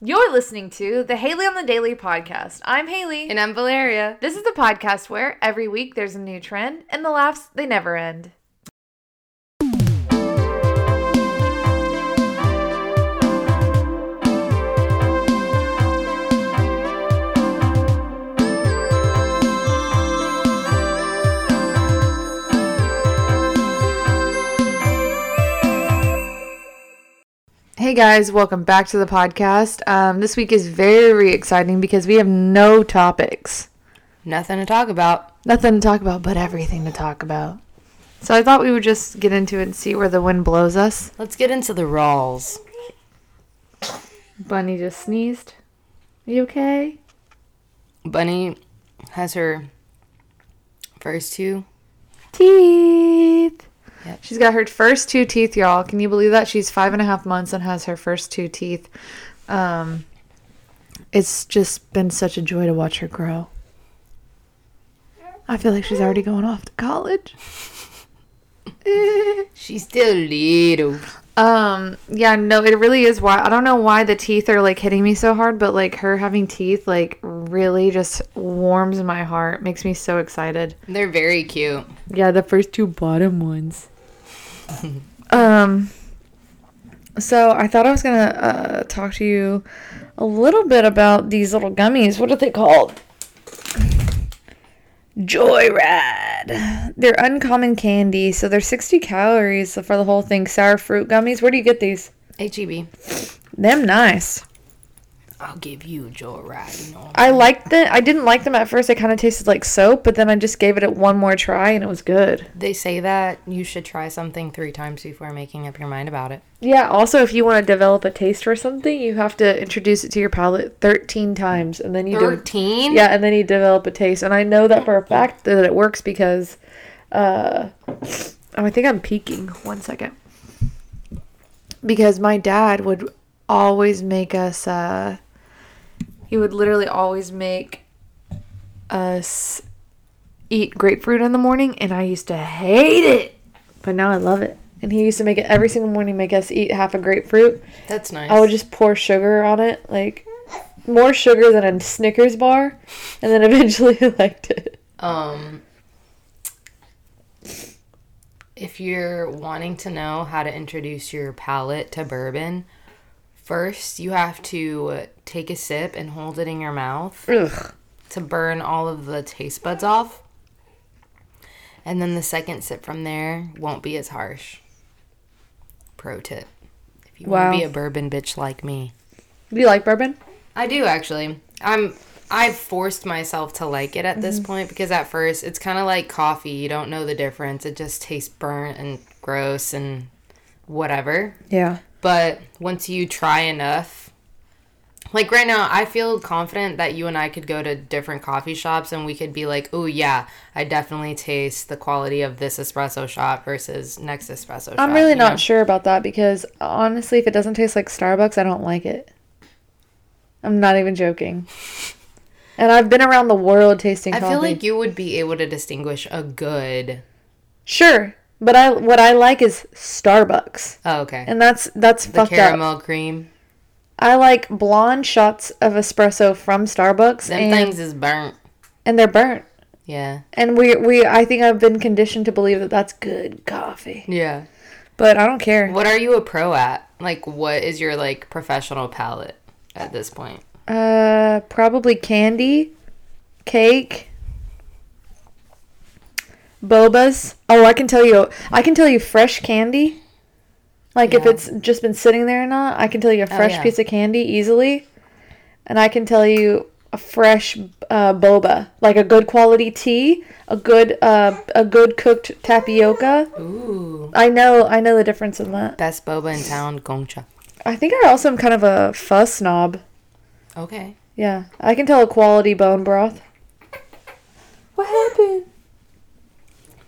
You're listening to the Hailey on the Daily podcast. I'm Hailey. And I'm Valeria. This is the podcast where every week there's a new trend and the laughs, they never end. Hey guys, welcome back to the podcast. Um, this week is very exciting because we have no topics. Nothing to talk about. Nothing to talk about, but everything to talk about. So I thought we would just get into it and see where the wind blows us. Let's get into the rawls. Bunny just sneezed. Are you okay? Bunny has her first two. Teeth. Yep. She's got her first two teeth, y'all. Can you believe that? She's five and a half months and has her first two teeth. Um, it's just been such a joy to watch her grow. I feel like she's already going off to college. She's still little. Um, yeah, no, it really is why I don't know why the teeth are like hitting me so hard, but like her having teeth like really just warms my heart, makes me so excited. They're very cute. Yeah, the first two bottom ones. Um so I thought I was going to uh talk to you a little bit about these little gummies. What are they called? Joyride. They're uncommon candy, so they're 60 calories for the whole thing. Sour fruit gummies. Where do you get these? HEB. Them nice. I'll give you a joyride. You know. I liked them. I didn't like them at first. They kind of tasted like soap, but then I just gave it one more try and it was good. They say that you should try something three times before making up your mind about it. Yeah, also if you want to develop a taste for something, you have to introduce it to your palate 13 times and then you do 13? Yeah, and then you develop a taste. And I know that for a fact that it works because uh oh, I think I'm peeking. One second. Because my dad would always make us uh he would literally always make us eat grapefruit in the morning and I used to hate it. But now I love it. And he used to make it every single morning make us eat half a grapefruit. That's nice. I would just pour sugar on it, like more sugar than a Snickers bar, and then eventually I liked it. Um, if you're wanting to know how to introduce your palate to bourbon, first you have to take a sip and hold it in your mouth Ugh. to burn all of the taste buds off. And then the second sip from there won't be as harsh. Pro tip. If you want to be a bourbon bitch like me. Do you like bourbon? I do actually. I'm I've forced myself to like it at this Mm-hmm. point because at first it's kind of like coffee. You don't know the difference. It just tastes burnt and gross and whatever. Yeah. But once you try enough, like right now, I feel confident that you and I could go to different coffee shops and we could be like, "Oh yeah, I definitely taste the quality of this espresso shop versus next espresso shop." I'm really not know? sure about that because honestly, if it doesn't taste like Starbucks, I don't like it. I'm not even joking. And I've been around the world tasting I coffee. feel like you would be able to distinguish a good. sure, but I what I like is Starbucks, Oh, okay. and that's that's the fucked up. caramel cream. I like blonde shots of espresso from Starbucks, Them and, things is burnt. and they're burnt. Yeah. And we we I think I've been conditioned to believe that that's good coffee, Yeah. but I don't care. What are you a pro at? Like, what is your like professional palate at this point? Uh, probably candy, cake, bobas. Oh, I can tell you. I can tell you fresh candy. Like if it's just been sitting there or not, I can tell you a fresh yeah. piece of candy easily, and I can tell you a fresh uh, boba, like a good quality tea, a good uh, a good cooked tapioca. Ooh. I know, I know the difference in that. Best boba in town, Gong Cha. I think I also am kind of a fuzz snob. Okay. Yeah, I can tell a quality bone broth. What happened?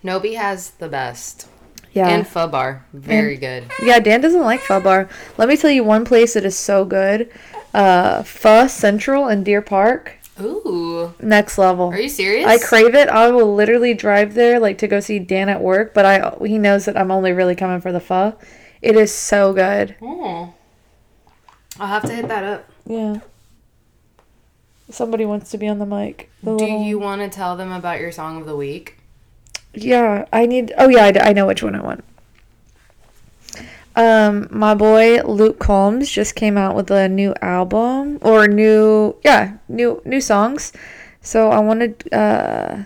Nobi has the best. Yeah. And pho bar. Very good. yeah, Dan doesn't like pho bar. Let me tell you one place that is so good. Uh, Pho Central in Deer Park. Ooh. Next level. Are you serious? I crave it. I will literally drive there like to go see Dan at work, but I he knows that I'm only really coming for the pho. It is so good. Oh. I'll have to hit that up. Yeah. Somebody wants to be on the mic. The Do little- you want to tell them about your song of the week? Yeah, I need. Oh yeah, I, I know which one I want. Um, my boy Luke Combs just came out with a new album or new, yeah, new new songs. So I wanted, uh,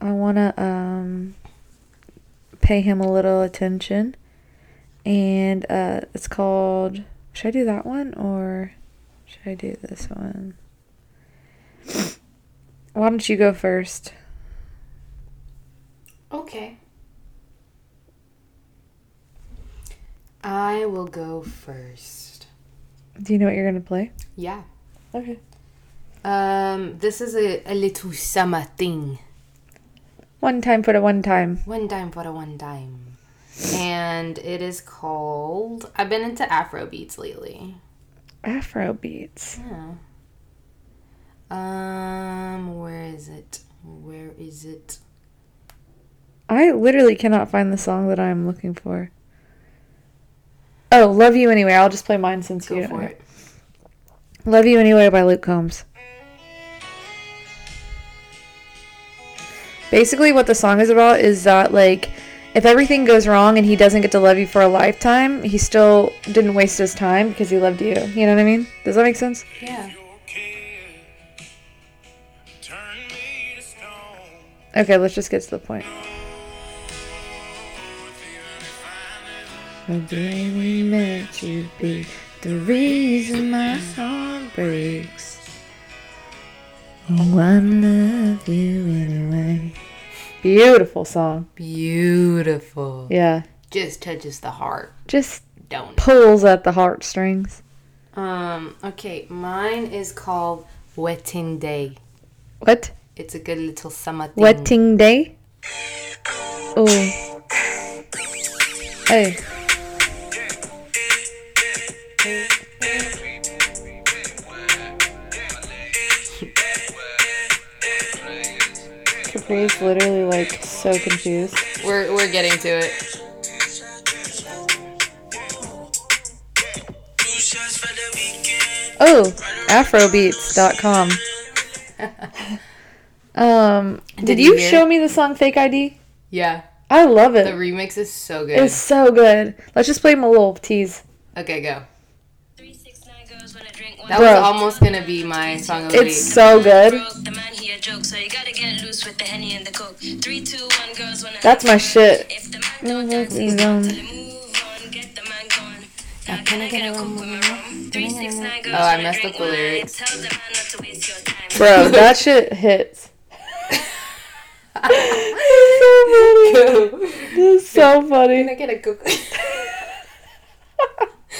I wanna um, pay him a little attention, and uh, it's called. Should I do that one or should I do this one? Why don't you go first? Okay. I will go first. Do you know what you're gonna play? Yeah. Okay. Um, this is a, a little summer thing. One time for the one time. One time for a one time. And it is called I've been into Afro beats lately. Afro beats. Yeah. Um, where is it? Where is it? I literally cannot find the song that I'm looking for. Oh, Love You Anyway. I'll just play mine since Go you for don't. it. Love You Anyway by Luke Combs. Basically, what the song is about is that, like, if everything goes wrong and he doesn't get to love you for a lifetime, he still didn't waste his time because he loved you. You know what I mean? Does that make sense? Yeah. Okay, let's just get to the point. The day we met you be the reason my heart breaks. Oh, I love you anyway. Beautiful song. Beautiful. Yeah. Just touches the heart, Just don't pulls at the heartstrings. Um, okay, mine is called Wetting Day. What? It's a good little summer thing. Wetting day? Oh. Hey. Capri is literally like so confused. We're we're getting to it. Oh, afrobeats.com. um, did, Did you you hear? show me the song Fake ID? Yeah, I love it. the remix is so good. It's so good. Let's just play him a little tease. Okay, go. That That Bro. was almost gonna be my song of the It's week. so good. The a joke, so you gotta get loose with the henny and the coke. Three, two, one, girls wanna. That's my shit. If the man don't dance, he's got to move on, get the man going. Now can I get a coke with my rum? Three, six, nine, girls Oh, I messed up the lyrics. Tell the man not to waste your time. Bro, that shit hits. It's so funny. Can I get a coke?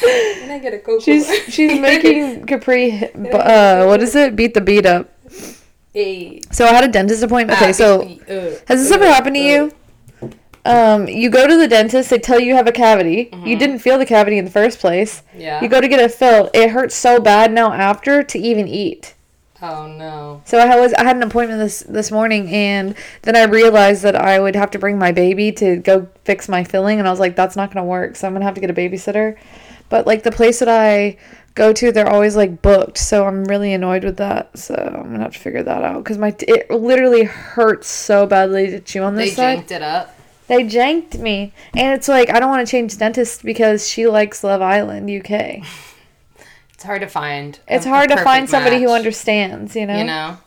Can I get a coke? She's she's making Capri uh what is it? Beat the beat up. Hey. So I had a dentist appointment. Ah, Okay, so beep, beep, uh, has this uh, ever happened to uh. you? Um, you go to the dentist, they tell you you have a cavity. You didn't feel the cavity in the first place. Yeah. You go to get it filled. It hurts so bad now after to even eat. Oh no. So I was I had an appointment this this morning and then I realized that I would have to bring my baby to go fix my filling and I was like that's not going to work. So I'm going to have to get a babysitter. But like the place that I go to they're always like booked. So I'm really annoyed with that. So I'm to have to figure that out cuz my it literally hurts so badly to chew on They this side. janked it up. They janked me. And it's like I don't want to change dentists because she likes Love Island UK. It's hard to find. It's hard to find somebody who understands, you know. You know.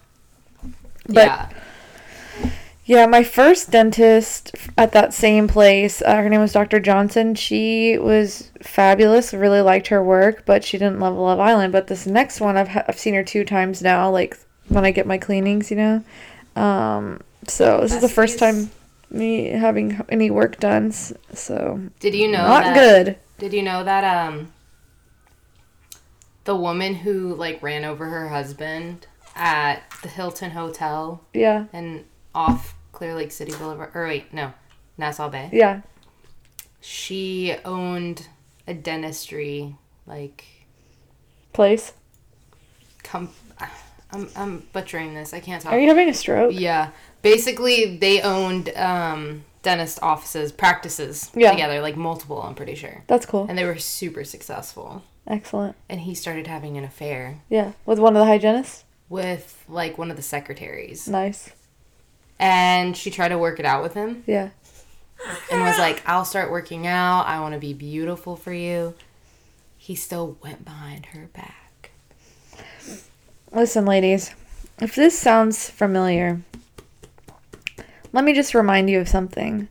But- yeah. Yeah, my first dentist at that same place, uh, her name was Dr. Johnson. She was fabulous. Really liked her work, but she didn't love Love Island. But this next one, I've ha- I've seen her two times now. Like when I get my cleanings, you know. Um, so this is the first time me having any work done. So Did you know not that, good. Did you know that um the woman who like ran over her husband at the Hilton Hotel Yeah, and off Clear Lake City Boulevard or wait, no, Nassau Bay. yeah. She owned a dentistry like Place. com- I'm I'm butchering this. I can't talk. Are you having a stroke? Yeah. Basically, they owned um, dentist offices, practices Yeah. together, like multiple, I'm pretty sure. That's cool. And they were super successful. Excellent. and he started having an affair Yeah. With one of the hygienists? with like one of the secretaries. Nice. And she tried to work it out with him Yeah. and was like, I'll start working out. I want to be beautiful for you. He still went behind her back. Listen, ladies, if this sounds familiar, let me just remind you of something.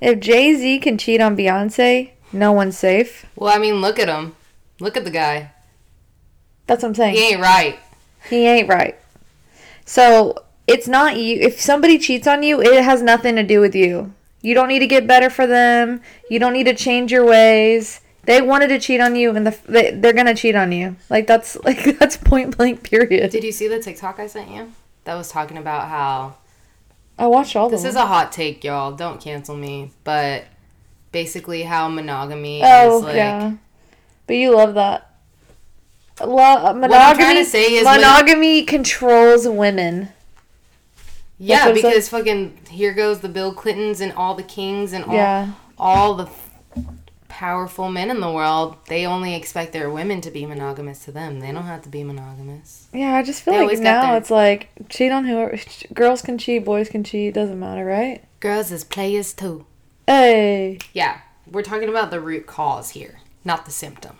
If Jay Z can cheat on Beyonce, no one's safe. Well, I mean, look at him. Look at the guy. That's what I'm saying. He ain't right. He ain't right. So it's not you. If somebody cheats on you, it has nothing to do with you. You don't need to get better for them. You don't need to change your ways. They wanted to cheat on you, and the they, they're gonna cheat on you. Like that's like that's point blank. Period. Did you see the TikTok I sent you? That was talking about how I watched all the this is a hot take, y'all. Don't cancel me. But basically, how monogamy oh is like. yeah, but you love that. Love monogamy. I'm trying to say is mon- monogamy controls women. Yeah, what it says? because fucking here goes the Bill Clintons and all the kings and all Yeah. all the powerful men in the world. They only expect their women to be monogamous to them. They don't have to be monogamous. Yeah, I just feel They like now their- it's like cheat on whoever. Girls can cheat, boys can cheat. Doesn't matter, right? Girls is players too. Hey. Yeah, we're talking about the root cause here, not the symptom.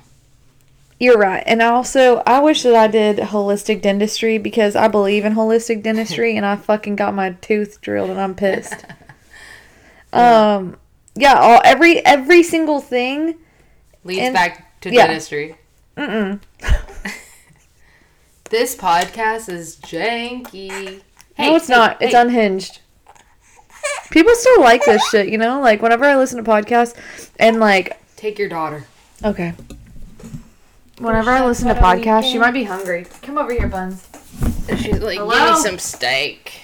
You're right. And also, I wish that I did holistic dentistry because I believe in holistic dentistry and I fucking got my tooth drilled and I'm pissed. um yeah, all every every single thing. Leads And- back to yeah. dentistry. Mm-mm. This podcast is janky. no, it's hey, not. It's unhinged. People still like this shit, you know? Like whenever I listen to podcasts and like Take your daughter. okay. Whenever I listen to podcasts, she might be hungry. Come over here, Buns. She's like, Hello? give me some steak.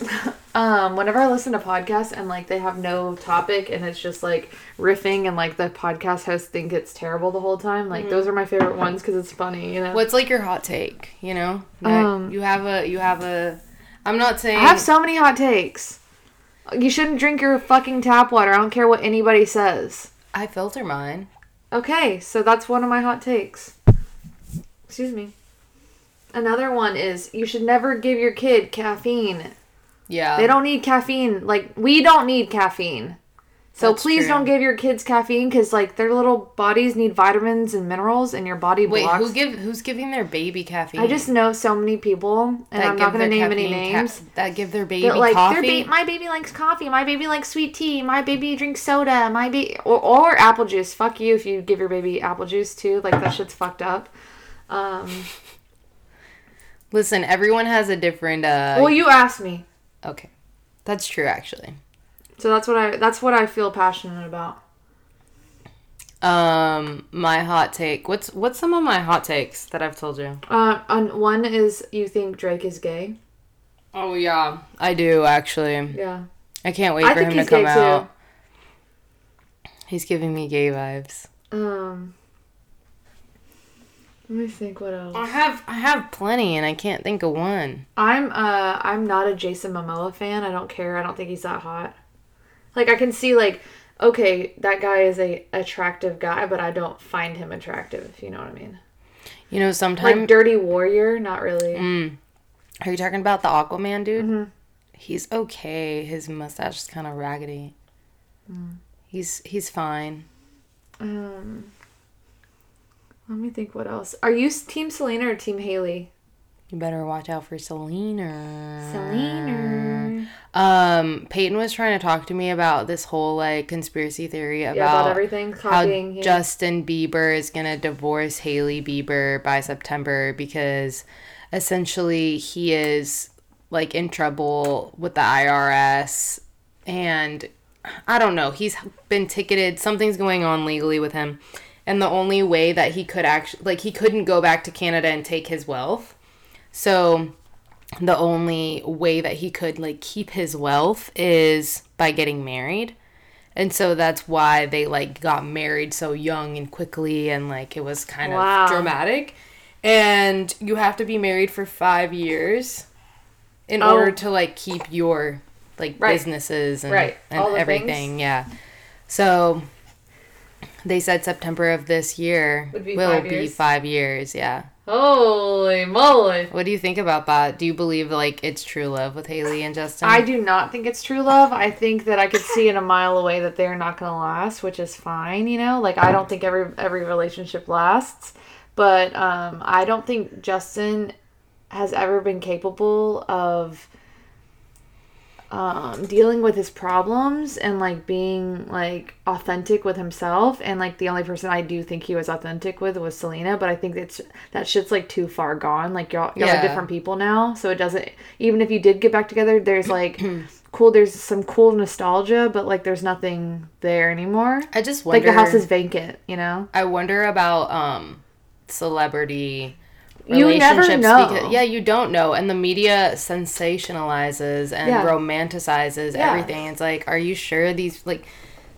Um, whenever I listen to podcasts and like they have no topic and it's just like riffing and like the podcast host think it's terrible the whole time, like those are my favorite ones because it's funny, you know. What's like your hot take? You know, Um, you have a you have a. I'm not saying. I have so many hot takes. You shouldn't drink your fucking tap water. I don't care what anybody says. I filter mine. Okay, so that's one of my hot takes. Excuse me. Another one is you should never give your kid caffeine. Yeah. They don't need caffeine. Like we don't need caffeine. So That's please true. don't give your kids caffeine because like their little bodies need vitamins and minerals, and your body Wait, blocks. who give who's giving their baby caffeine? I just know so many people, and That I'm not gonna name any caffeine ca- names. that give their baby That like coffee. their ba- my baby likes coffee. My baby likes sweet tea. My baby drinks soda. My baby or, or apple juice. Fuck you if you give your baby apple juice too. Like that shit's fucked up. Um, Listen, everyone has a different. uh well, you asked me, Okay, that's true actually. So that's what I that's what I feel passionate about. Um, my hot take. What's what's some of my hot takes that I've told you? Uh, on one is you think Drake is gay. Oh yeah, I do actually. Yeah, I can't wait I for him to come out. He's giving me gay vibes. Um, let me think. What else? I have I have plenty, and I can't think of one. I'm uh I'm not a Jason Momoa fan. I don't care. I don't think he's that hot. Like I can see like okay, that guy is a attractive guy, but I don't find him attractive, if you know what I mean. You know, sometimes Like Dirty Warrior, not really. Mm. Are you talking about the Aquaman dude? Mhm. He's okay. His mustache is kind of raggedy. Mm. He's he's fine. Um Let me think what else. Are you team Selena or team Hailey? You better watch out for Selena. Selena. Um, Peyton was trying to talk to me about this whole like conspiracy theory about, Yeah, about everything how yeah. Justin Bieber is gonna divorce Hailey Bieber by September because essentially he is like in trouble with the IRS and I don't know, he's been ticketed, something's going on legally with him. And the only way that he could actually like he couldn't go back to Canada and take his wealth. So the only way that he could like keep his wealth is by getting married. And so that's why they like got married so young and quickly and like it was kind Wow. of dramatic. And you have to be married for 5 years in Oh. order to like keep your like Right. businesses and Right. and everything. things. Yeah. So They said September of this year Would be will five be years? five years. Yeah. Holy moly. What do you think about that? Do you believe like it's true love with Hailey and Justin? I do not think it's true love. I think that I could see in a mile away that they're not going to last, which is fine, you know? Like I don't think every every relationship lasts, but um I don't think Justin has ever been capable of um dealing with his problems and like being like authentic with himself. And like the only person I do think he was authentic with was Selena but I think it's that shit's like too far gone. Like y'all, y'all Yeah. are different people now. So it doesn't even if you did get back together there's like cool there's some cool nostalgia but like there's nothing there anymore. I just like the house is vacant you know? I wonder about um celebrity You never know. because yeah, you don't know, and the media sensationalizes and Yeah. romanticizes Yeah. everything. It's like, are you sure these like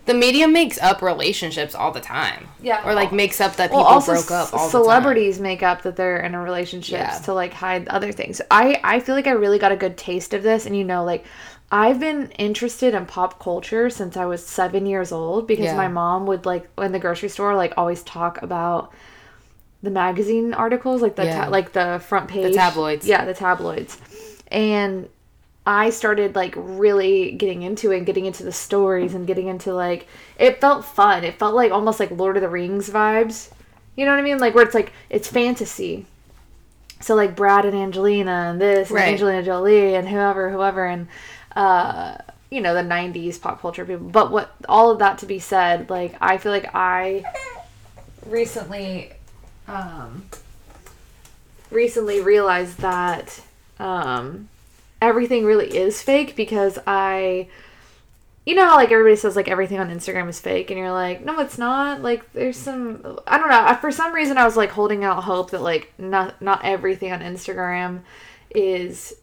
the media makes up relationships all the time? Yeah. or like makes up that well people also broke up all celebrities make up that they're in a relationship Yeah. to like hide other things i i feel like i really got a good taste of this and you know like i've been interested in pop culture since i was seven years old because Yeah. my mom would like in the grocery store like always talk about the magazine articles like the Yeah. ta- like the front page the tabloids. yeah the tabloids and I started like really getting into it and getting into the stories and getting into like it felt fun. It felt like almost like Lord of the Rings vibes. You know what I mean? Like where it's like it's fantasy. So like Brad and Angelina and this Right. and Angelina Jolie and whoever, whoever and uh you know, the nineties pop culture people. But what all of that to be said, like I feel like I recently um recently realized that um everything really is fake because I you know how like everybody says like everything on Instagram is fake and you're like no it's not like there's some I don't know for some reason I was like holding out hope that like not not everything on Instagram is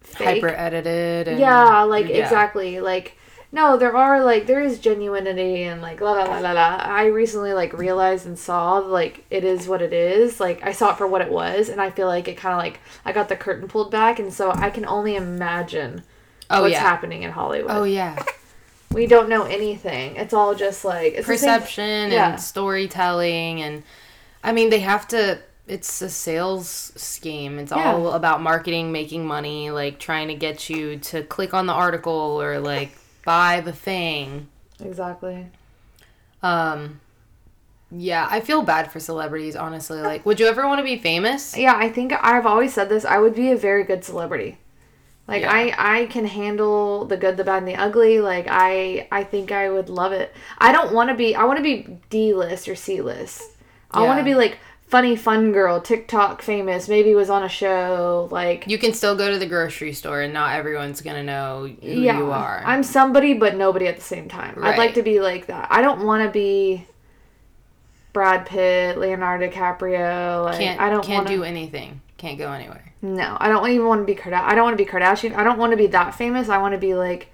fake Hyper edited. And, yeah like yeah. exactly like no there are like there is genuinity and like la la la la la i recently like realized and saw like it is what it is like i saw it for what it was and i feel like it kind of like i got the curtain pulled back and so i can only imagine Oh what's yeah. happening in hollywood Oh yeah. we don't know anything it's all just like it's the same- Perception yeah. and storytelling and I mean they have to it's a sales scheme. It's Yeah. all about marketing, making money, like trying to get you to click on the article or like buy the thing. exactly Um yeah, I feel bad for celebrities, honestly. Like, would you ever want to be famous? yeah i think i've always said this i would be a very good celebrity like Yeah. i i can handle the good the bad and the ugly like i i think i would love it i don't want to be i want to be d-list or c-list i want to be like funny fun girl tiktok famous maybe was on a show like You can still go to the grocery store and not everyone's gonna know who yeah you are. i'm somebody but nobody at the same time i'd like to be like that i don't want to be brad pitt leonardo dicaprio like can't i don't can't wanna... do anything. Can't go anywhere. No, I don't even want to be Kardashian. I don't want to be Kardashian. I don't want to be that famous. I want to be like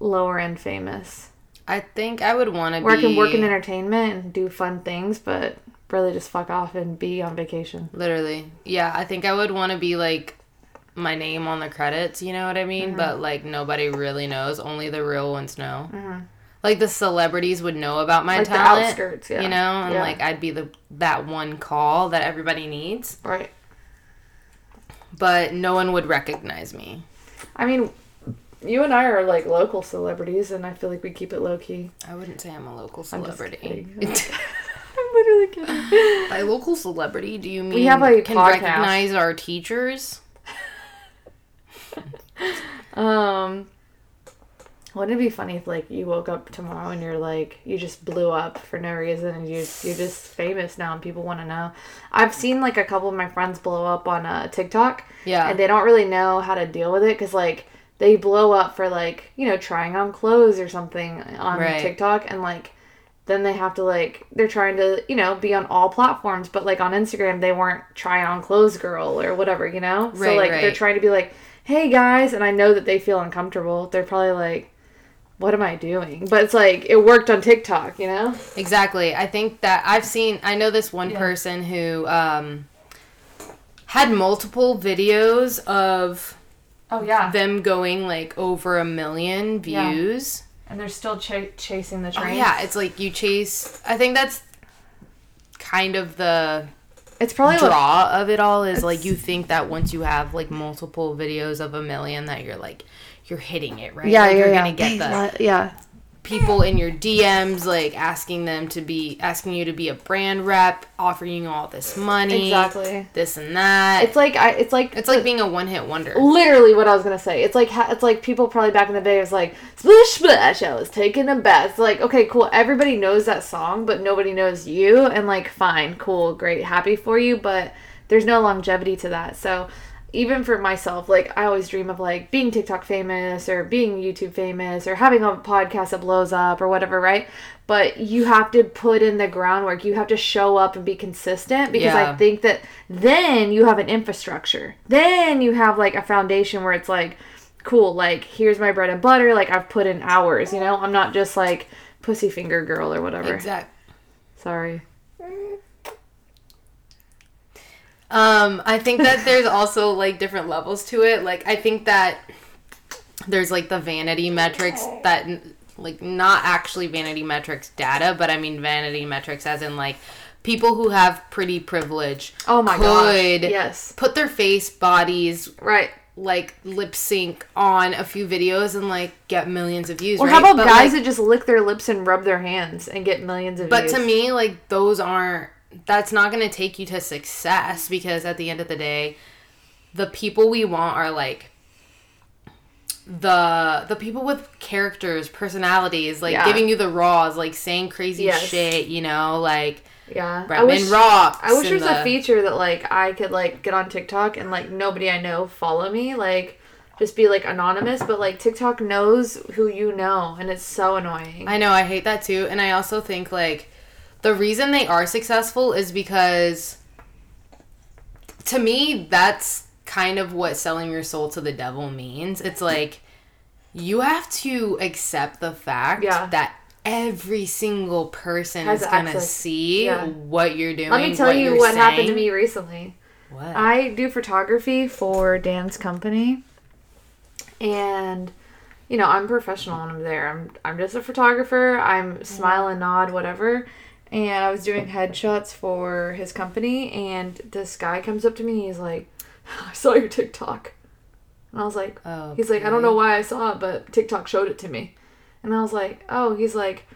lower end famous, I think I would want to be. where I can work in entertainment and do fun things, but really just fuck off and be on vacation. Literally. Yeah, I think I would want to be like my name on the credits, you know what I mean? Mm-hmm. But like nobody really knows, only the real ones know. Like the celebrities would know about my Mm-hmm. Like the talent. outskirts, yeah. You know, and Yeah. like I'd be the that one call that everybody needs, Right. but no one would recognize me. I mean, you and I are like local celebrities, and I feel like we keep it low key. I wouldn't say I'm a local celebrity. I'm literally kidding. By local celebrity, do you mean we have a can podcast. recognize our teachers? Um, wouldn't it be funny if like you woke up tomorrow and you're like you just blew up for no reason and you you're just famous now and people want to know? I've seen like a couple of my friends blow up on uh, TikTok. Yeah. and they don't really know how to deal with it because like they blow up for like you know trying on clothes or something on Right. TikTok and like then they have to like they're trying to you know be on all platforms but like on Instagram they weren't try on clothes girl or whatever you know? So Right, like they're trying to be like hey guys and I know that they feel uncomfortable. They're probably like what am I doing? But it's like it worked on TikTok you know? Exactly. I think that I've seen. I know this one person who um, had multiple videos of oh yeah. them going like over a million Yeah. Views, and they're still ch- chasing the Oh, train. yeah, it's like you chase. I think that's kind of the it's probably what, draw of it all is like you think that once you have like multiple videos of a million that you're like you're hitting it right yeah, like, yeah, you're yeah. gonna get the yeah. People in your DMs like asking them to be asking you to be a brand rep offering you all this money Exactly. this and that It's like I. It's like it's like being a one-hit wonder literally what I was gonna say. It's like it's like people probably back in the day was like splish splash. I was taking a bath. It's like okay, cool. Everybody knows that song, but nobody knows you. And like, fine, cool, great, happy for you. But there's no longevity to that. So even for myself, like I always dream of like being TikTok famous or being YouTube famous or having a podcast that blows up or whatever, right? But you have to put in the groundwork. You have to show up and be consistent because I think that then you have an infrastructure. Then you have like a foundation where it's like, cool, like here's my bread and butter. Like I've put in hours, you know? I'm not just like pussy finger girl or whatever. exact Sorry. Um, I think that there's also like different levels to it. Like I think that there's like the vanity metrics that like not actually vanity metrics data, but I mean vanity metrics as in like people who have pretty privilege Oh my gosh. Yes. put their face bodies Right. like lip sync on a few videos and like get millions of views. Or right? how about But, guys like, that just lick their lips and rub their hands and get millions of But views? But to me, like those aren't. That's not going to take you to success because at the end of the day, the people we want are like the the people with characters, personalities, like Yeah. giving you the raws, like saying crazy Yes. shit. You know, like yeah. I Bretman wish, rocks. I wish there's a feature that like I could like get on TikTok and like nobody I know follow me, like just be like anonymous, but like TikTok knows who you know and it's so annoying. I know I hate that too, and I also think like the reason they are successful is because to me that's kind of what selling your soul to the devil means. It's like you have to accept the fact Yeah. that every single person Has is gonna see Yeah. what you're doing. Let me tell you you're what happened to me recently. What? I do photography for Dan's company, and you know I'm professional and I'm there. I'm I'm just a photographer. I'm smile and nod, whatever. And I was doing headshots for his company, and this guy comes up to me. He's like, "I saw your TikTok," and I was like, Oh, "He's like, I don't know why I saw it, but TikTok showed it to me." And I was like, "Oh," he's like,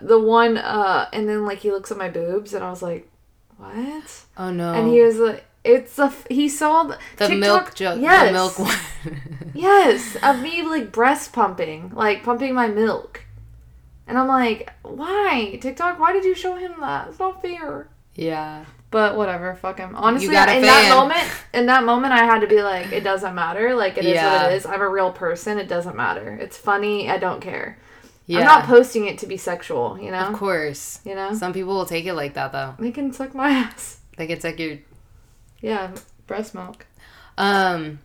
"The one," uh, and then like he looks at my boobs, and I was like, "What?" oh no. and he was like, "It's a." He saw the, the TikTok- milk joke. Yes, The milk one. yes, of me like breast pumping, like pumping my milk, and I'm like, "Why TikTok? Why did you show him that? It's not fair." yeah. But whatever, fuck him. Honestly, in that moment, in that moment, I had to be like, "It doesn't matter. Like it is Yeah. what it is. I'm a real person. It doesn't matter. It's funny. I don't care. Yeah. I'm not posting it to be sexual. You know. of course. You know. Some people will take it like that though. They can suck my ass. They it's like you're Yeah, breast milk. Um,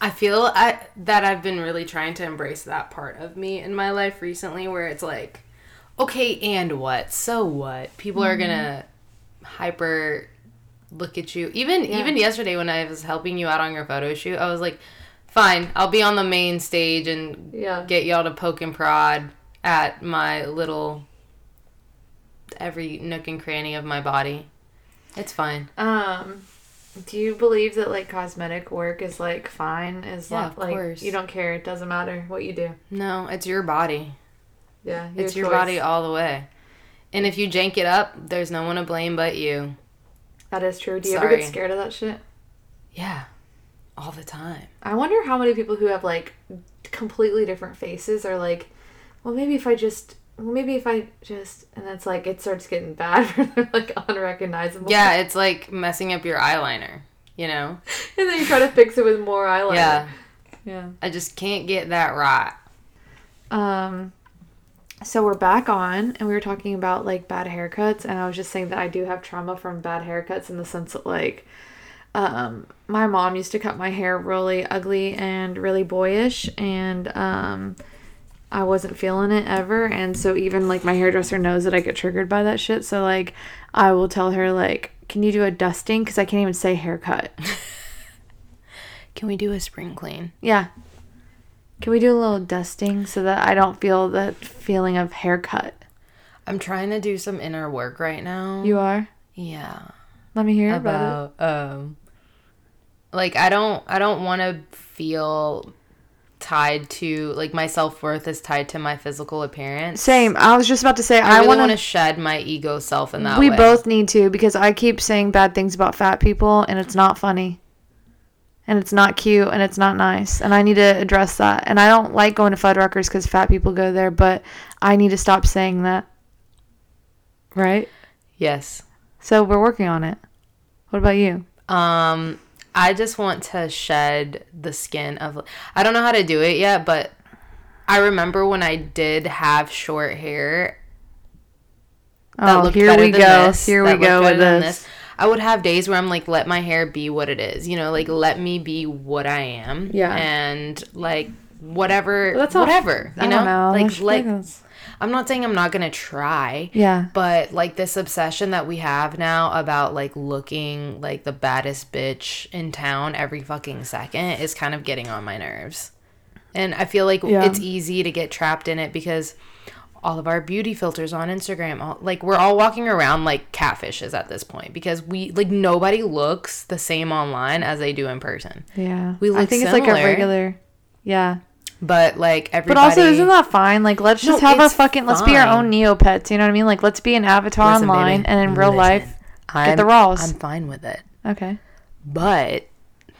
I feel I, that I've been really trying to embrace that part of me in my life recently, where it's like, okay, and what? So what? People are gonna hyper look at you. Even even yesterday when I was helping you out on your photo shoot, I was like, fine, I'll be on the main stage and Yeah. get y'all to poke and prod at my little every nook and cranny of my body. It's fine. Um, do you believe that like cosmetic work is like fine? Is Yeah, like course. you don't care? It doesn't matter what you do. No, it's your body. Yeah, It's your choice. body all the way. And if you jank it up, there's no one to blame but you. That is true. Do you ever get scared of that shit? Yeah. All the time. I wonder how many people who have like completely different faces are like, well, maybe if I just, maybe if I just, and it's like it starts getting bad for them, like unrecognizable. Yeah, it's like messing up your eyeliner, you know? and then you try to fix it with more eyeliner. Yeah. yeah. I just can't get that right. Um, so we're back on, and we were talking about like bad haircuts, and I was just saying that I do have trauma from bad haircuts in the sense that like, um, my mom used to cut my hair really ugly and really boyish, and um, I wasn't feeling it ever, and so even like my hairdresser knows that I get triggered by that shit. So like, I will tell her like, can you do a dusting? Because I can't even say haircut. Can we do a spring clean? Yeah. Can we do a little dusting so that I don't feel that feeling of haircut? I'm trying to do some inner work right now. You are? yeah. Let me hear about, About um like I don't I don't want to feel tied to like my self-worth is tied to my physical appearance. Same. I was just about to say I, I, really want to. shed my ego self in that We way. both need to because I keep saying bad things about fat people and it's not funny. And it's not cute and it's not nice. And I need to address that. And I don't like going to Fuddruckers because fat people go there, but I need to stop saying that. Right? Yes. So we're working on it. What about you? Um, I just want to shed the skin of. I don't know how to do it yet, but I remember when I did have short hair. That Oh, here we go. this, Here we go with than this. I would have days where I'm like, let my hair be what it is. You know, like let me be what I am. Yeah. And like whatever, That's not- whatever. You know, know. like like. I'm not saying I'm not gonna try. Yeah. But like this obsession that we have now about like looking like the baddest bitch in town every fucking second is kind of getting on my nerves. And I feel like Yeah. it's easy to get trapped in it because all of our beauty filters on Instagram, all, like we're all walking around like catfishes at this point because we like nobody looks the same online as they do in person. Yeah. We I look think it's like a similar. regular. Yeah. But like But also, isn't that fine? Like, let's just No, have our fucking, let's be our fine. own Neopets. You know what I mean? Like, let's be an avatar Listen, online baby, and in real life. I'm, the raws. I'm fine with it. Okay. But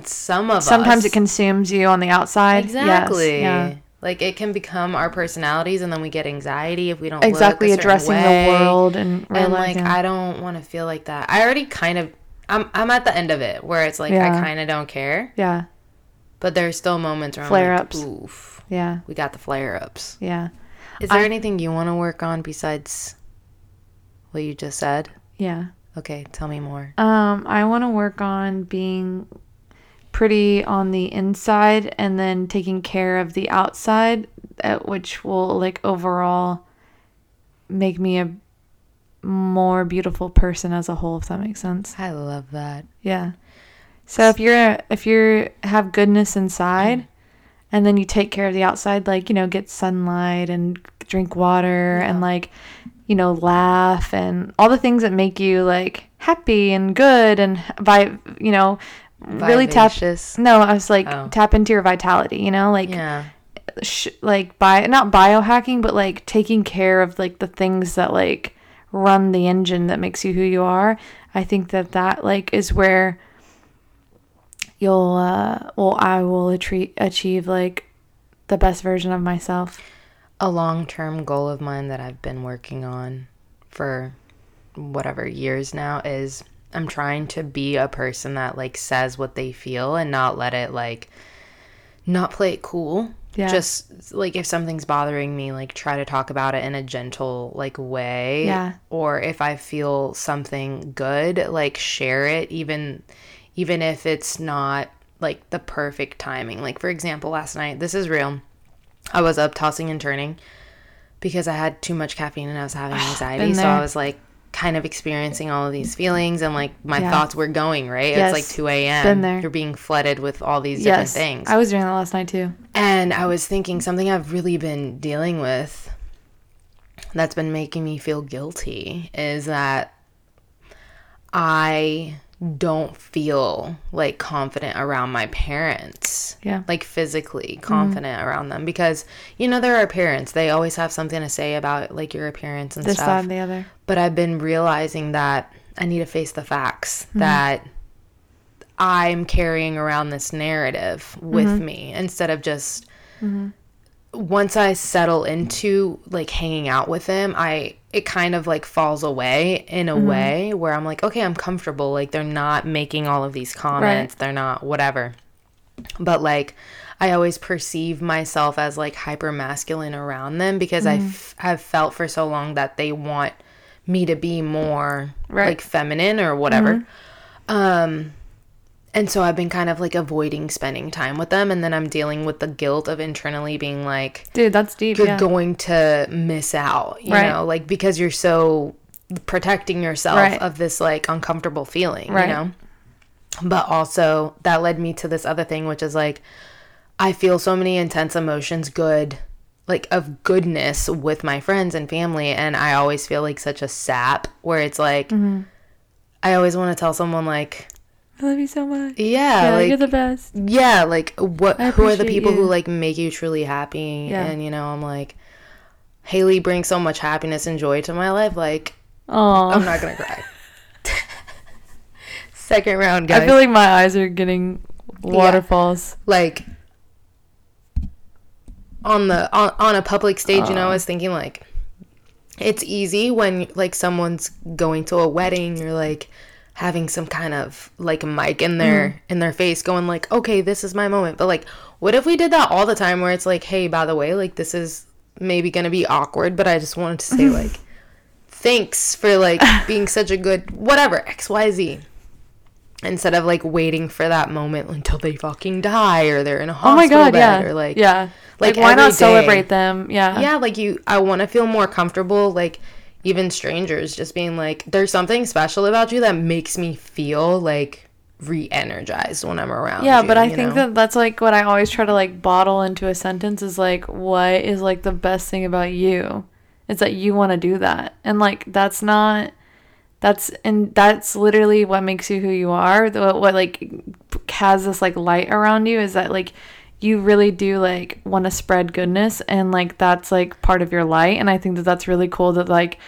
some of Sometimes us it consumes you on the outside. Yes, Exactly. yeah. Like it can become our personalities, and then we get anxiety if we don't Exactly. Addressing way. the world and And like yeah. I don't want to feel like that. I already kind of. I'm I'm at the end of it where it's like Yeah. I kind of don't care, yeah. But there's still moments where I'm Flare-ups. like, oof, Yeah. we got the flare ups. Yeah. Is there I- anything you want to work on besides what you just said? Yeah. Okay, tell me more. Um, I want to work on being pretty on the inside and then taking care of the outside, uh, which will like overall make me a more beautiful person as a whole. If that makes sense. I love that. Yeah. So if you're if you're have goodness inside, and then you take care of the outside, like you know, get sunlight and drink water and like you know laugh and all the things that make you like happy and good and by you know really tap. Vivacious. No, I was like Oh. tap into your vitality. You know, like Yeah. sh- like bio not biohacking but like taking care of like the things that like run the engine that makes you who you are i think that that like is where you'll uh well i will achieve achieve like the best version of myself a long-term goal of mine that I've been working on for whatever years now is I'm trying to be a person that like says what they feel and not let it like not play it cool. Yeah. Just like if something's bothering me, like try to talk about it in a gentle like way. Yeah. Or if I feel something good, like share it even even if it's not like the perfect timing. Like for example, last night, this is real. I was up tossing and turning because I had too much caffeine and I was having anxiety. So. I was like kind of experiencing all of these feelings and like my Yeah. thoughts were going, right? Yes. It's like 2 a.m. You're being flooded with all these different yes things. i was doing that last night too and I was thinking something I've really been dealing with that's been making me feel guilty is that I don't feel like confident around my parents. Yeah. Like physically confident mm-hmm. around them because you know there are parents they always have something to say about like your appearance and this stuff. side and the other But I've been realizing that I need to face the facts mm-hmm. that I'm carrying around this narrative with mm-hmm. me instead of just once I settle into like hanging out with them, I it kind of like falls away in a mm-hmm. way where I'm like, okay, I'm comfortable. Like they're not making all of these comments. They're not whatever. But like I always perceive myself as like hyper masculine around them because I mm-hmm. f- have felt for so long that they want me to be more Right. like feminine or whatever. Mm-hmm. Um and so I've been kind of like avoiding spending time with them and then I'm dealing with the guilt of internally being like dude that's deep you're yeah going to miss out, you Right. know, like because you're so protecting yourself Right. of this like uncomfortable feeling, Right. you know. But also that led me to this other thing which is like I feel so many intense emotions, good, like of goodness with my friends and family. And I always feel like such a sap where it's like, Mm-hmm. I always want to tell someone, like, I love you so much. yeah, Yeah, like, you're the best. yeah, like what? Who are the people who like make you truly happy? Yeah. And you know, I'm like, Hailey brings so much happiness and joy to my life. Like, Oh, I'm not gonna cry. Second round, guys. I feel like my eyes are getting waterfalls. like on the on, on a public stage you know i was thinking like it's easy when like someone's going to a wedding or like having some kind of like mic in their mm-hmm. in their face going like okay this is my moment but like what if we did that all the time where it's like hey by the way like this is maybe gonna be awkward but i just wanted to say like thanks for like being such a good whatever xyz instead of like waiting for that moment until they fucking die or they're in a Oh hospital my god, bed yeah. or like yeah. like Like, why not day. celebrate them? Yeah. yeah like you i want to feel more comfortable like even strangers just being like there's something special about you that makes me feel like re-energized when i'm around Yeah, you, but I think know? that that's like what I always try to like bottle into a sentence is like what is like the best thing about you? It's that you want to do that. And like that's not that's and that's literally what makes you who you are. The- What, what like has this like light around you is that like you really do like want to spread goodness and like that's like part of your light and I think that that's really cool that like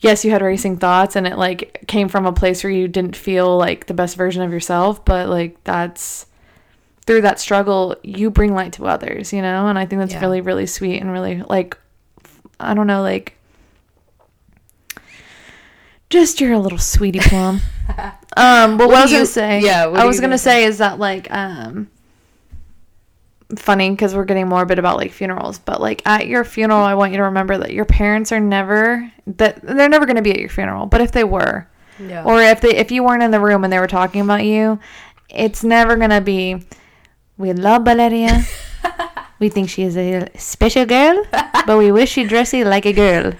yes, you had racing thoughts and it like came from a place where you didn't feel like the best version of yourself, but like that's through that struggle, you bring light to others, you know? And I think that's Yeah. really, really sweet and really like, I don't know, like, just you're a little sweetie plum. um, but what, I was do gonna you- say, yeah, what I was gonna gonna say is that like, um, funny because we're getting more a bit about like funerals but like at your funeral i want you to remember that your parents are never that they're never going to be at your funeral but if they were yeah. or if they if you weren't in the room and they were talking about you it's never going to be we love valeria we think she is a special girl but we wish she dressed like a girl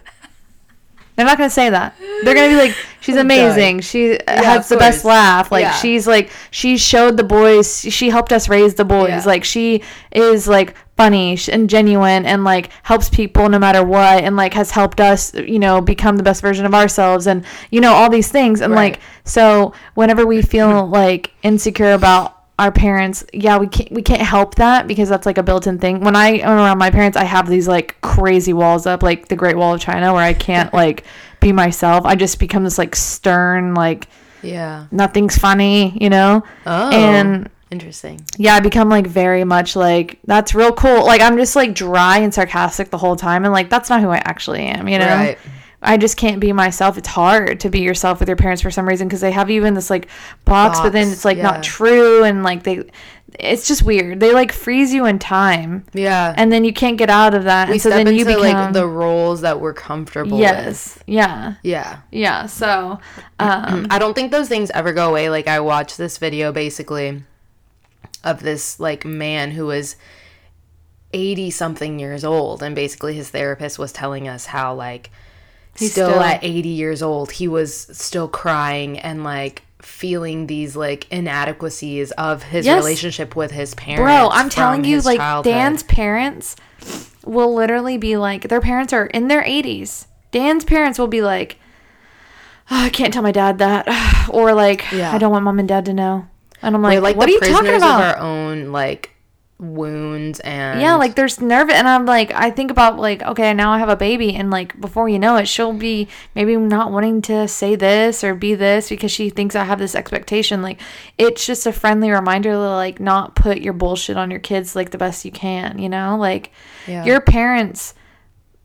they're not going to say that. They're going to be like she's amazing. She uh, has of the best laugh. Like Yeah. she's like she showed the boys she helped us raise the boys. Yeah. like she is like funny and genuine and like helps people no matter what and like has helped us you know become the best version of ourselves and you know all these things. And Right. like so whenever we feel like insecure about our parents yeah we can't we can't help that because that's like a built-in thing when i am around my parents i have these like crazy walls up like the great wall of china where i can't like be myself i just become this like stern like yeah nothing's funny you know oh and interesting yeah, I become like very much like that's real cool. Like I'm just like dry and sarcastic the whole time, and like that's not who I actually am. You know, Right. I just can't be myself. It's hard to be yourself with your parents for some reason because they have you in this like box, but then it's like yeah. not true, and like they, it's just weird. They like freeze you in time, yeah and then you can't get out of that, we and so step then you become like the roles that we're comfortable yes, with yeah, yeah yeah. So, um, I don't think those things ever go away. Like I watched this video basically of this like man who was 80 something years old and basically his therapist was telling us how like He's still, still- at 80 years old he was still crying and like feeling these like inadequacies of his Yes. relationship with his parents. Bro, I'm telling you, like childhood. Dan's parents will literally be like, their parents are in their 80s. Dan's parents will be like, "Oh, I can't tell my dad that, or like, Yeah. I don't want mom and dad to know. And I'm like, like what are you talking about? of our own like wounds and yeah, like there's nerve, and I'm like, I think about like, okay, now I have a baby, and like before you know it, she'll be maybe not wanting to say this or be this because she thinks I have this expectation. Like, it's just a friendly reminder to like not put your bullshit on your kids like the best you can, you know? Like, Yeah. your parents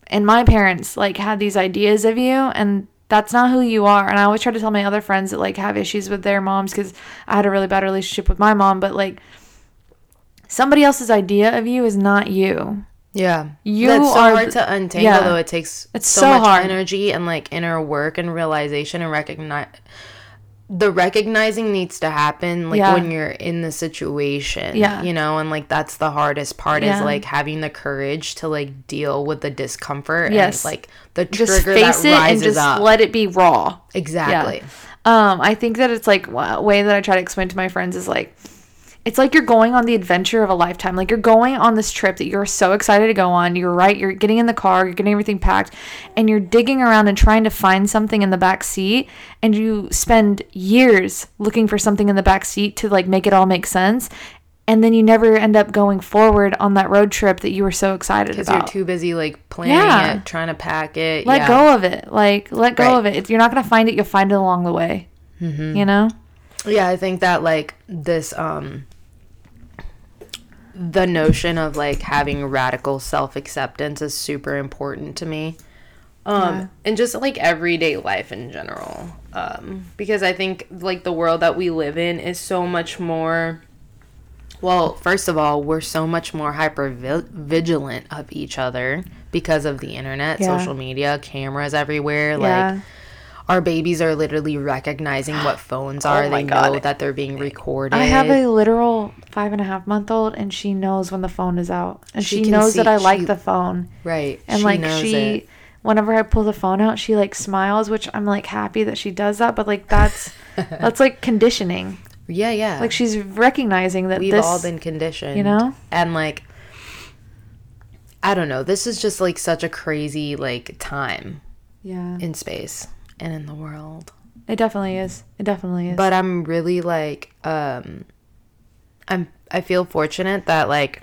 and my parents like had these ideas of you, and that's not who you are. And I always try to tell my other friends that like have issues with their moms because I had a really bad relationship with my mom, but like somebody else's idea of you is not you. Yeah. You That's so are hard to untangle yeah. though. It takes It's so, so much hard. energy and like inner work and realization and recognize the recognizing needs to happen like Yeah. when you're in the situation. Yeah. You know, and like that's the hardest part Yeah. is like having the courage to like deal with the discomfort Yes. and like the Just trigger face that it and just up. let it be raw. exactly. Um, I think that it's like a way that I try to explain to my friends is like it's like you're going on the adventure of a lifetime. Like you're going on this trip that you're so excited to go on. You're right, you're getting in the car, you're getting everything packed, and you're digging around and trying to find something in the back seat, and you spend years looking for something in the back seat to like make it all make sense. And then you never end up going forward on that road trip that you were so excited Because you're too busy like planning Yeah. it, trying to pack it. let yeah. go of it. Like let go Right. of it. If you're not gonna find it, you'll find it along the way. Mm-hmm. You know? Yeah, I think that like this um the notion of like having radical self-acceptance is super important to me. Um Yeah. and just like everyday life in general. Um because I think like the world that we live in is so much more well, first of all, we're so much more hyper vigilant of each other because of the internet, Yeah. social media, cameras everywhere. Yeah. Like our babies are literally recognizing what phones oh are. Oh my they know God. that they're being recorded. I have a literal five and a half month old, and she knows when the phone is out, and She she, knows see- that I like the phone, right, and she like knows she. it. Whenever I pull the phone out, she like smiles, which I'm like happy that she does that. But like that's that's like conditioning. Yeah, yeah. Like she's recognizing that We've this. all been conditioned, you know? and like I don't know. This is just like such a crazy like time yeah, in space and in the world. it definitely is. It definitely is. but i'm really like um i'm i feel fortunate that like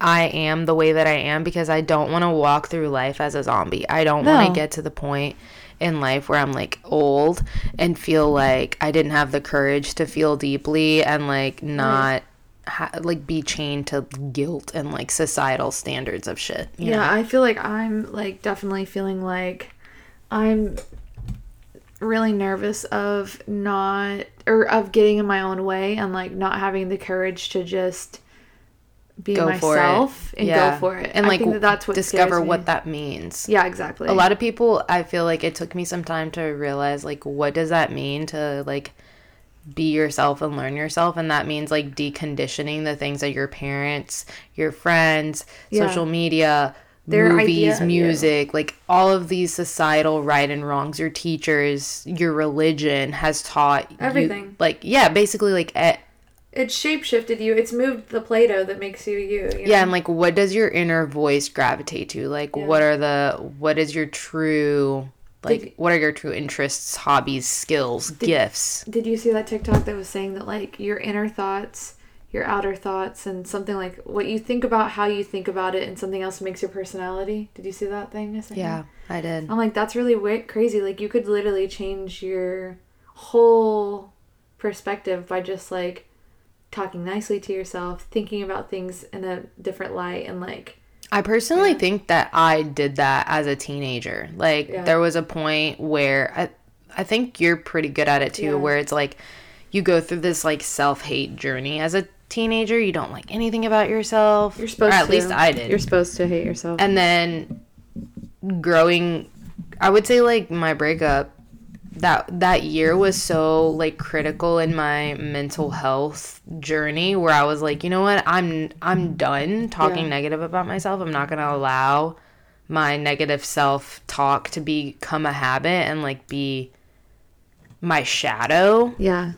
i am the way that i am because i don't want to walk through life as a zombie i don't want to get to the point in life where i'm like old and feel like i didn't have the courage to feel deeply and like not ha- like be chained to guilt and like societal standards of shit yeah, know? I feel like I'm like definitely feeling like I'm really nervous of not or of getting in my own way and like not having the courage to just be go myself and go for it. and I like that that's what discover what that means Yeah, exactly. a lot of people i feel like it took me some time to realize like what does that mean to like be yourself and learn yourself and that means like deconditioning the things that your parents your friends Yeah. social media Their movies you. music like all of these societal right and wrongs your teachers your religion has taught you- Everything. like yeah basically like eh, it's shapeshifted you. It's moved the Play-Doh that makes you you. you yeah know? and like what does your inner voice gravitate to like what are the what is your true like Did- what are your true interests hobbies skills gifts Did you see that TikTok that was saying that like your inner thoughts, your outer thoughts, and something like what you think about, how you think about it, and something else makes your personality? Did you see that thing? I yeah i did I'm like, that's really wa- crazy. Like, you could literally change your whole perspective by just like talking nicely to yourself, thinking about things in a different light, and like, i personally think that i did that as a teenager like Yeah. there was a point where i i think you're pretty good at it too Yeah. where it's like you go through this like self-hate journey as a teenager you don't like anything about yourself you're supposed or to. at least i did You're supposed to hate yourself. and then growing i would say like my breakup that that year was so like critical in my mental health journey where i was like you know what i'm i'm done talking Yeah. negative about myself i'm not going to allow my negative self talk to become a habit and like be my shadow yeah.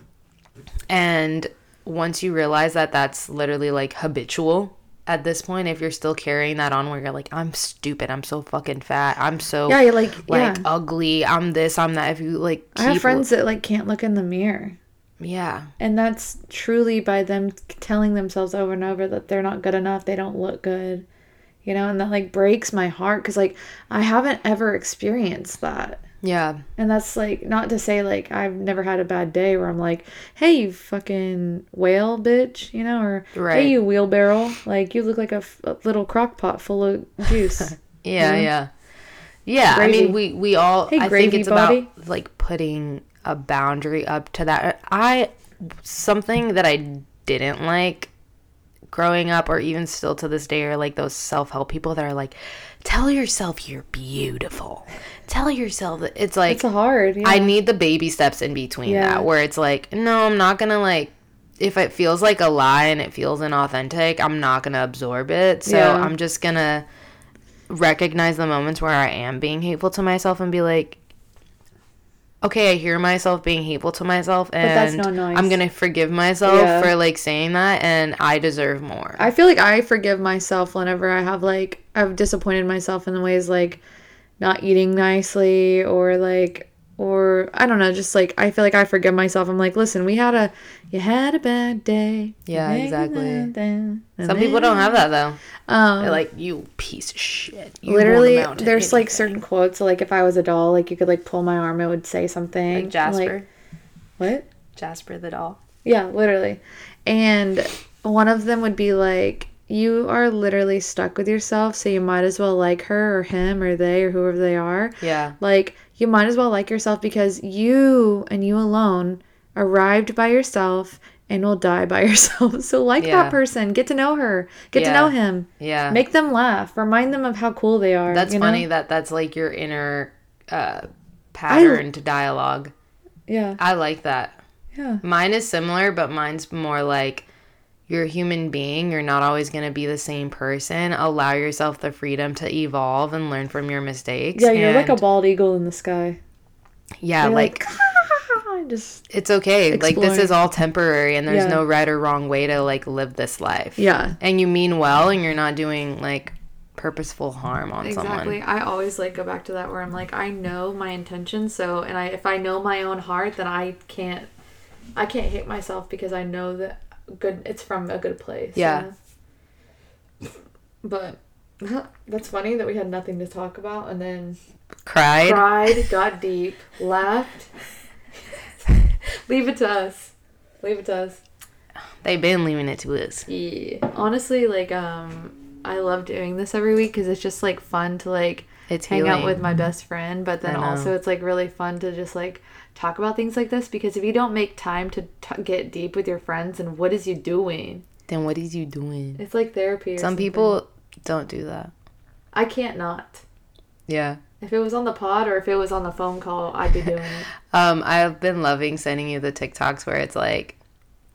and once you realize that that's literally like habitual at this point, if you're still carrying that on where you're like, I'm stupid, I'm so fucking fat, I'm so Yeah, you're like, like yeah. ugly, I'm this, I'm that. If you like, I have friends that like can't look in the mirror. yeah, And that's truly by them telling themselves over and over that they're not good enough, they don't look good. You know, and that like breaks my heart cuz like I haven't ever experienced that. Yeah, And that's like not to say like I've never had a bad day where I'm like, "Hey, you fucking whale bitch," you know, or Right. "Hey, you wheelbarrow, like you look like a, f- a little crock pot full of juice." yeah, Yeah. yeah, yeah. I mean, we we all. Hey, I think it's body. about like putting a boundary up to that. I something that I didn't like growing up or even still to this day are like those self-help people that are like tell yourself you're beautiful tell yourself that it's like it's hard. Yeah. i need the baby steps in between Yeah. that where it's like no i'm not gonna like if it feels like a lie and it feels inauthentic i'm not gonna absorb it so Yeah. i'm just gonna recognize the moments where i am being hateful to myself and be like okay, I hear myself being hateful to myself, and that's not nice. I'm gonna forgive myself Yeah. for like saying that, and I deserve more. I feel like I forgive myself whenever I have like I've disappointed myself in the ways like not eating nicely or like or I don't know, just like I feel like I forgive myself. I'm like, listen, we had a you had a bad day. Yeah, You had a exactly. Some people don't have that though. Um, They're like, you piece of shit. You literally, there's like certain quotes. Like if I was a doll, like you could like pull my arm, it would say something. like Jasper, Like, what? Jasper the doll. Yeah, literally. And one of them would be like, You are literally stuck with yourself, so you might as well like her or him or they or whoever they are. Yeah, Like, you might as well like yourself because you and you alone arrived by yourself and will die by yourself. So, like Yeah. that person, get to know her, get to know him, yeah. make them laugh, remind them of how cool they are. That's you know? funny that that's like your inner uh, pattern to dialogue. Yeah, I like that. yeah. Mine is similar, but mine's more like you're a human being. You're not always going to be the same person. Allow yourself the freedom to evolve and learn from your mistakes. Yeah, you're like a bald eagle in the sky. yeah, You're like, just it's okay. Like this is all temporary, and there's Yeah. no right or wrong way to like live this life. yeah. and you mean well, and you're not doing like purposeful harm on Exactly. someone. I always like go back to that where I'm like, I know my intentions, so and I if I know my own heart, then I can't I can't hate myself because I know that good it's from a good place. Yeah. But that's funny that we had nothing to talk about and then Cried. cried, got deep, laughed. Leave it to us. Leave it to us. They've been leaving it to us. Yeah. Honestly, like um I love doing this every week because it's just like fun to like It's hang out with my best friend, but then also it's like really fun to just like talk about things like this because if you don't make time to t- get deep with your friends, and what is you doing? Then what is you doing? It's like therapy. Or Some something. people don't do that. I can't not. Yeah. If it was on the pod or if it was on the phone call, I'd be doing it. Um, I've been loving sending you the TikToks where it's like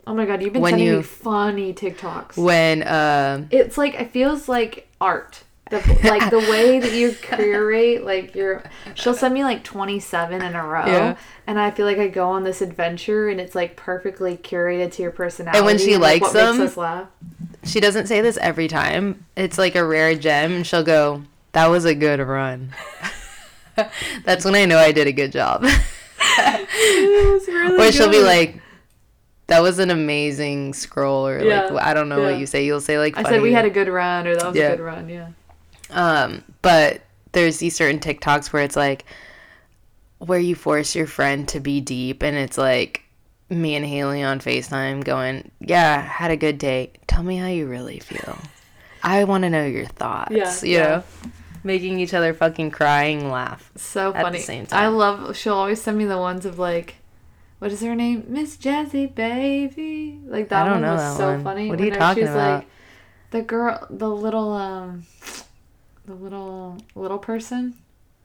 Oh my god, you've been sending you- me funny TikToks. when um it's like it feels like art. The, like the way that you curate, like you're. She'll send me like twenty seven in a row, Yeah. and I feel like I go on this adventure, and it's like perfectly curated to your personality. And when she like, likes makes them, she doesn't say this every time. It's like a rare gem and she'll go, That was a good run. That's when I know I did a good job. Really or she'll be like that was an amazing scroll or Yeah, like I don't know yeah. what you say. You'll say like I said we had a good run, or that was Yeah. a good run. Yeah. Um, but there's these certain TikToks where it's like where you force your friend to be deep and it's like me and Hailey on FaceTime going, Yeah, had a good day. Tell me how you really feel. I wanna know your thoughts. Yeah, you yeah. know? Making each other fucking crying laugh. So funny. same I love. She'll always send me the ones of like, what is her name? Miss Jazzy Baby. Like that I don't one know was so one. funny. What are you talking she's about? Like, the girl, the little, um, the little little person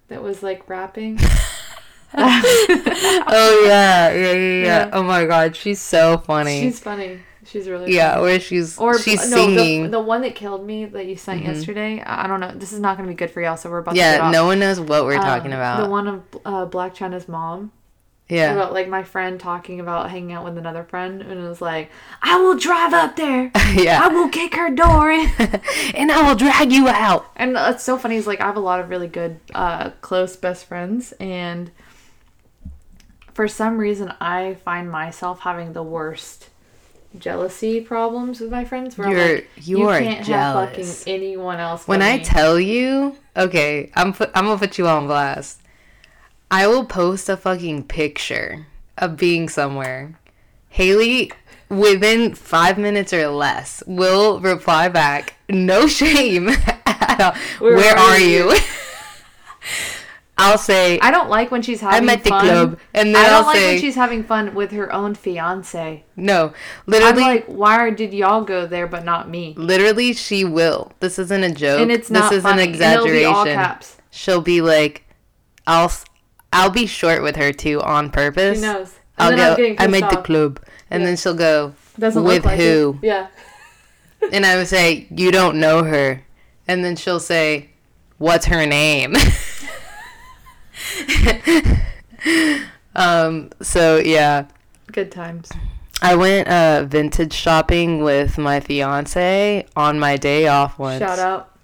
that was like rapping. oh yeah, yeah, yeah, yeah, Yeah. Oh my god, she's so funny. She's funny. She's really yeah, funny. where she's Or she's no, singing. The, the one that killed me that you sent yesterday. I don't know. This is not going to be good for y'all, so we're about to yeah, get off. no one knows what we're talking Um, about. The one of uh, Blac Chyna's mom. Yeah. about like my friend talking about hanging out with another friend and it was like i will drive up there yeah. i will kick her door in and I will drag you out. and it's so funny is like i have a lot of really good uh close best friends and for some reason i find myself having the worst jealousy problems with my friends where I'm You're- like, you are can't jealous. have fucking anyone else When I me." tell you, okay, I'm put, I'm gonna put you on blast. I will post a fucking picture of being somewhere. Hailey, within five minutes or less, will reply back, no shame at all. Where, Where are are you? you? I'll say I don't like when she's having I'm at the fun. club, and then I don't I'll like say when she's having fun with her own fiance. no. literally, I'm like, why did y'all go there but not me? literally, she will. This isn't a joke. And it's not this is funny. an be exaggeration. all caps. she'll be like, I'll I'll be short with her too on purpose. She knows. And I'll go. I'm getting I'm pissed at the club, and Yeah. then she'll go Doesn't with like who, It. Yeah. and I would say you don't know her, and then she'll say, "What's her name?" Um, so yeah, Good times. I went uh vintage shopping with my fiance on my day off once. Shout out.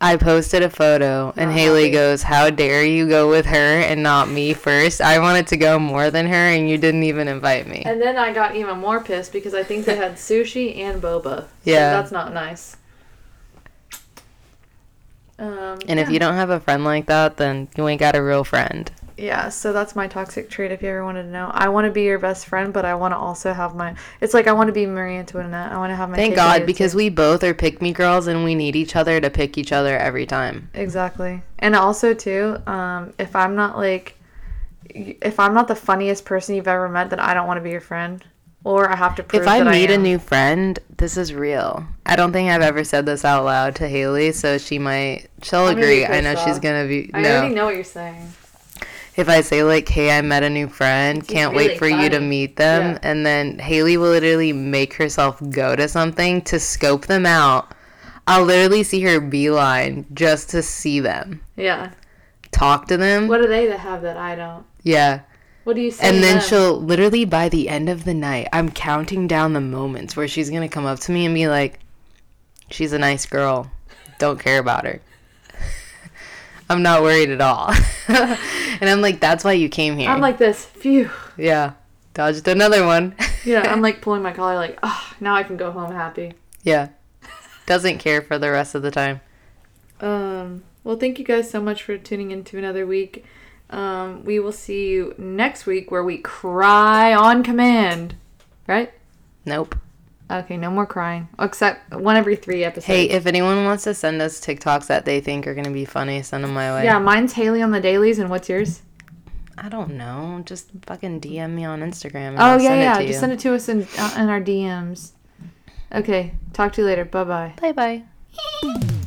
I posted a photo and Not Hailey happy. goes, "How dare you go with her and not me first? I wanted to go more than her and you didn't even invite me." And then I got even more pissed because I think they had sushi and boba. So Yeah. that's not nice. Um, And if you don't have a friend like that, then you ain't got a real friend. Yeah, so that's my toxic trait if you ever wanted to know. I want to be your best friend, but I want to also have my. It's like I want to be Marie Antoinette. I want to have my. Thank cake and eat God, because too. we both are pick me girls and we need each other to pick each other every time. Exactly. And also, too, um, if I'm not like. If I'm not the funniest person you've ever met, then I don't want to be your friend. Or I have to prove If I meet I a new friend, this is real. I don't think I've ever said this out loud to Hailey, so she might. She'll I'm agree. I know she's gonna be. I no. already know what you're saying. If I say like, "Hey, I met a new friend, can't really wait for you to meet them," Yeah. and then Hailey will literally make herself go to something to scope them out. I'll literally see her beeline just to see them, Yeah. talk to them. What do they that have that I don't? Yeah, What do you say? and then them? she'll literally by the end of the night, I'm counting down the moments where she's gonna come up to me and be like, "She's a nice girl, don't care about her." I'm not worried at all. and I'm like, that's why you came here. I'm like this. Phew. Yeah. Dodged another one. Yeah, I'm like pulling my collar, like, oh, now I can go home happy. yeah. Doesn't care for the rest of the time. Um, well, thank you guys so much for tuning in to another week. Um, we will see you next week where we cry on command. Right? Nope. Okay, no more crying. Except one every three episodes. Hey, if anyone wants to send us TikToks that they think are going to be funny, send them my way. yeah, mine's Hailey on the dailies, and what's yours? I don't know. Just fucking DM me on Instagram. Oh, I'll yeah, yeah. Just send it to us in, uh, in our DMs. Okay, talk to you later. Bye bye. Bye bye.